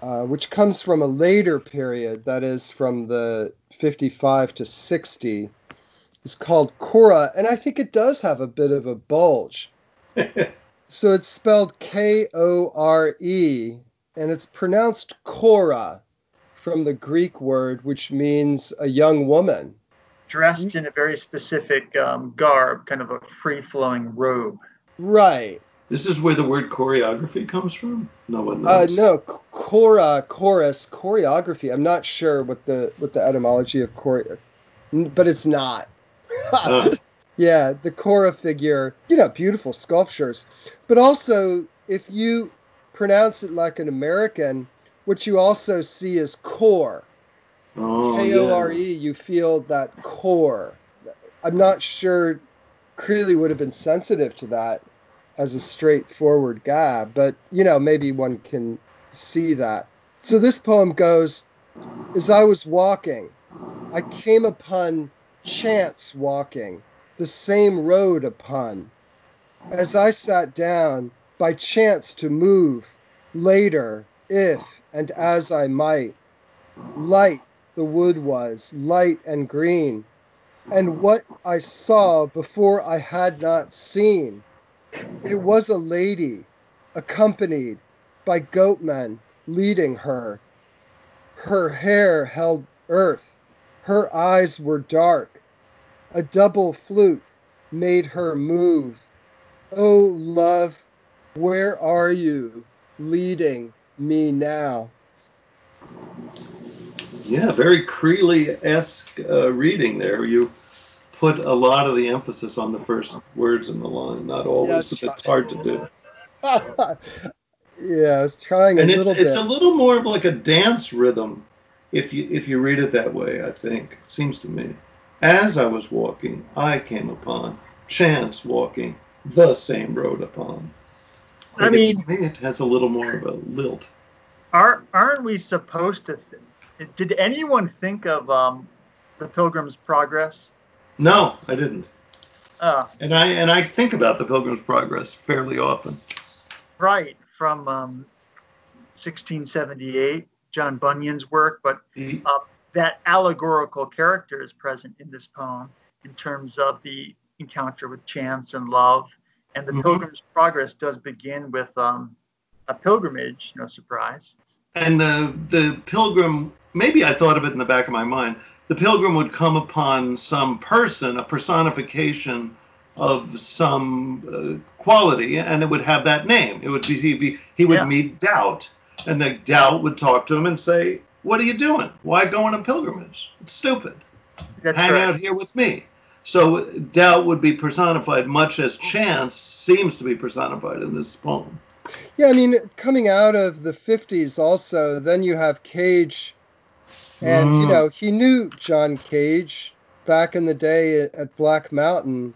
uh, which comes from a later period, that is from the 55 to 60, is called Kore, and I think it does have a bit of a bulge. so it's spelled K O R E, and it's pronounced Kora from the Greek word, which means a young woman. Dressed in a very specific um, garb, kind of a free flowing robe. Right. This is where the word choreography comes from. No one knows. Uh, no, chora, chorus, choreography. I'm not sure what the what the etymology of chore, but it's not. uh. Yeah, the Kora figure, you know, beautiful sculptures, but also if you pronounce it like an American, what you also see is core. Oh, K O R E. You feel that core. I'm not sure Creeley would have been sensitive to that as a straightforward guy, but you know, maybe one can see that. So this poem goes As I was walking, I came upon chance walking, the same road upon. As I sat down, by chance to move, later, if and as I might, light the wood was, light and green, and what I saw before I had not seen it was a lady, accompanied by goatmen leading her. Her hair held earth, her eyes were dark. A double flute made her move. Oh, love, where are you leading me now? Yeah, very Creeley esque uh, reading there. You put a lot of the emphasis on the first words in the line. Not always. Yeah, it's hard to do. yeah, it's trying a and little it's, bit. it's a little more of like a dance rhythm if you if you read it that way. I think seems to me. As I was walking, I came upon chance walking the same road upon. Like I mean, to me, it has a little more of a lilt. Are aren't we supposed to? Th- did anyone think of um, the Pilgrim's Progress? No, I didn't. Oh. And I and I think about the Pilgrim's Progress fairly often. Right from um, 1678, John Bunyan's work, but uh, that allegorical character is present in this poem in terms of the encounter with chance and love. And the mm-hmm. Pilgrim's Progress does begin with um, a pilgrimage, no surprise. And the the pilgrim, maybe I thought of it in the back of my mind the pilgrim would come upon some person, a personification of some uh, quality, and it would have that name. It would be he, be, he would yeah. meet doubt, and the doubt would talk to him and say, "What are you doing? Why go on a pilgrimage? It's stupid. That's Hang right. out here with me." So doubt would be personified, much as chance seems to be personified in this poem. Yeah, I mean, coming out of the 50s, also, then you have Cage and, mm. you know, he knew John Cage back in the day at, Black Mountain.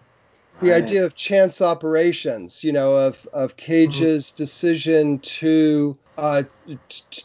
The right. idea of chance operations, you know, of, of Cage's mm. decision to uh, t- t-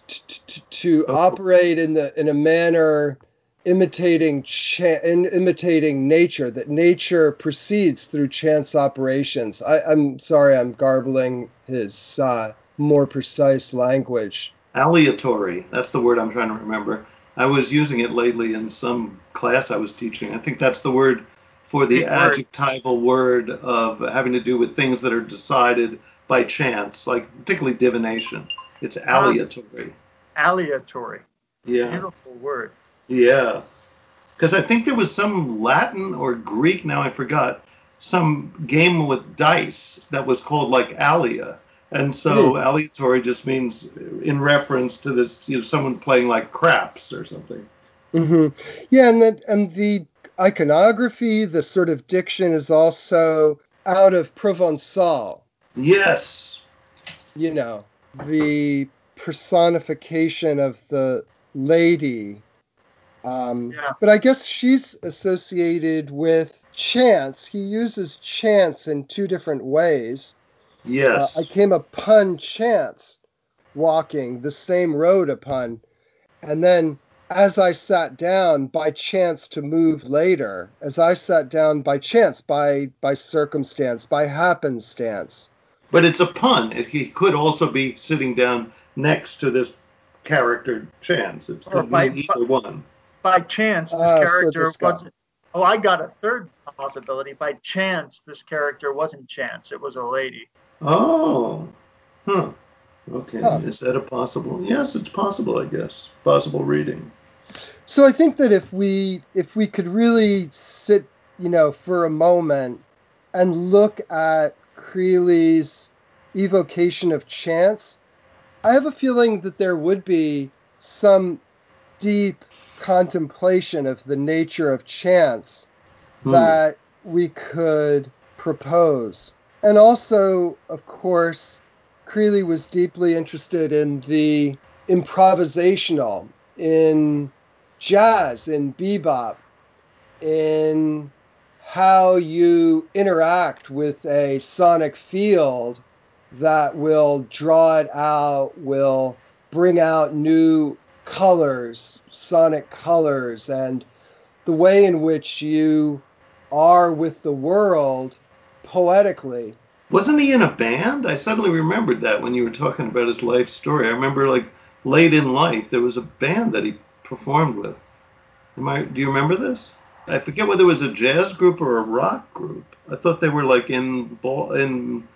t- to oh. operate in the in a manner imitating cha- in imitating nature that nature proceeds through chance operations. I, i'm sorry i'm garbling his uh, more precise language. Aleatory. That's the word i'm trying to remember. I was using it lately in some class i was teaching. I think that's the word for the Big adjectival word of having to do with things that are decided by chance like particularly divination. It's aleatory. Aleatory. yeah. Beautiful word. Yeah. Because I think there was some Latin or Greek, now I forgot, some game with dice that was called like alea. And so Hmm. aleatory just means in reference to this, you know, someone playing like craps or something. Mm-hmm. Yeah, and then and the iconography, the sort of diction is also out of Provençal. Yes. You know, the personification of the lady. Um, Yeah. But I guess she's associated with chance. He uses chance in two different ways. Uh, Yes. I came upon chance walking the same road upon, and then as I sat down by chance to move later, as I sat down by chance, by by circumstance, by happenstance. but it's a pun. It, he could also be sitting down next to this character Chance. It Or could by- mean either one. By chance, this ah, so character this guy. wasn't. Oh, I got a third possibility. By chance, this character wasn't chance. It was a lady. Oh. Huh. Okay. Huh. Is that a possible? Yes, it's possible, I guess. Possible reading. So I think that if we if we could really sit, you know, for a moment and look at Creeley's evocation of chance, I have a feeling that there would be some deep contemplation of the nature of chance Hmm. that we could propose. And also, of course, Creeley was deeply interested in the improvisational, in jazz, in bebop, in how you interact with a sonic field that will draw it out, will bring out new colors, sonic colors, and the way in which you are with the world poetically. Wasn't he in a band? I suddenly remembered that when you were talking about his life story. I remember like late in life there was a band that he performed with. Am I? Do you remember this? I forget whether it was a jazz group or a rock group. I thought they were like in Bal- in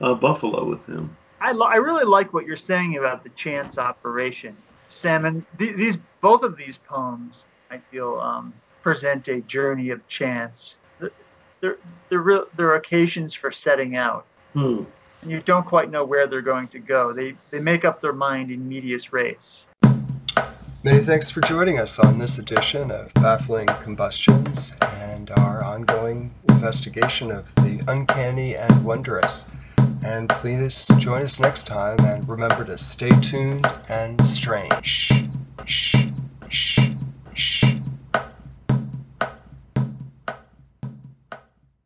uh, Buffalo with him. I, lo- I really like what you're saying about the chance operation, Sam. And th- these both of these poems, I feel, um, present a journey of chance. Th- They're they're real, they're occasions for setting out, Hmm. and you don't quite know where they're going to go. They they make up their mind in medias res. Many thanks for joining us on this edition of Baffling Combustions and our ongoing investigation of the uncanny and wondrous. And please join us next time and remember to stay tuned and strange. Shh, shh, shh.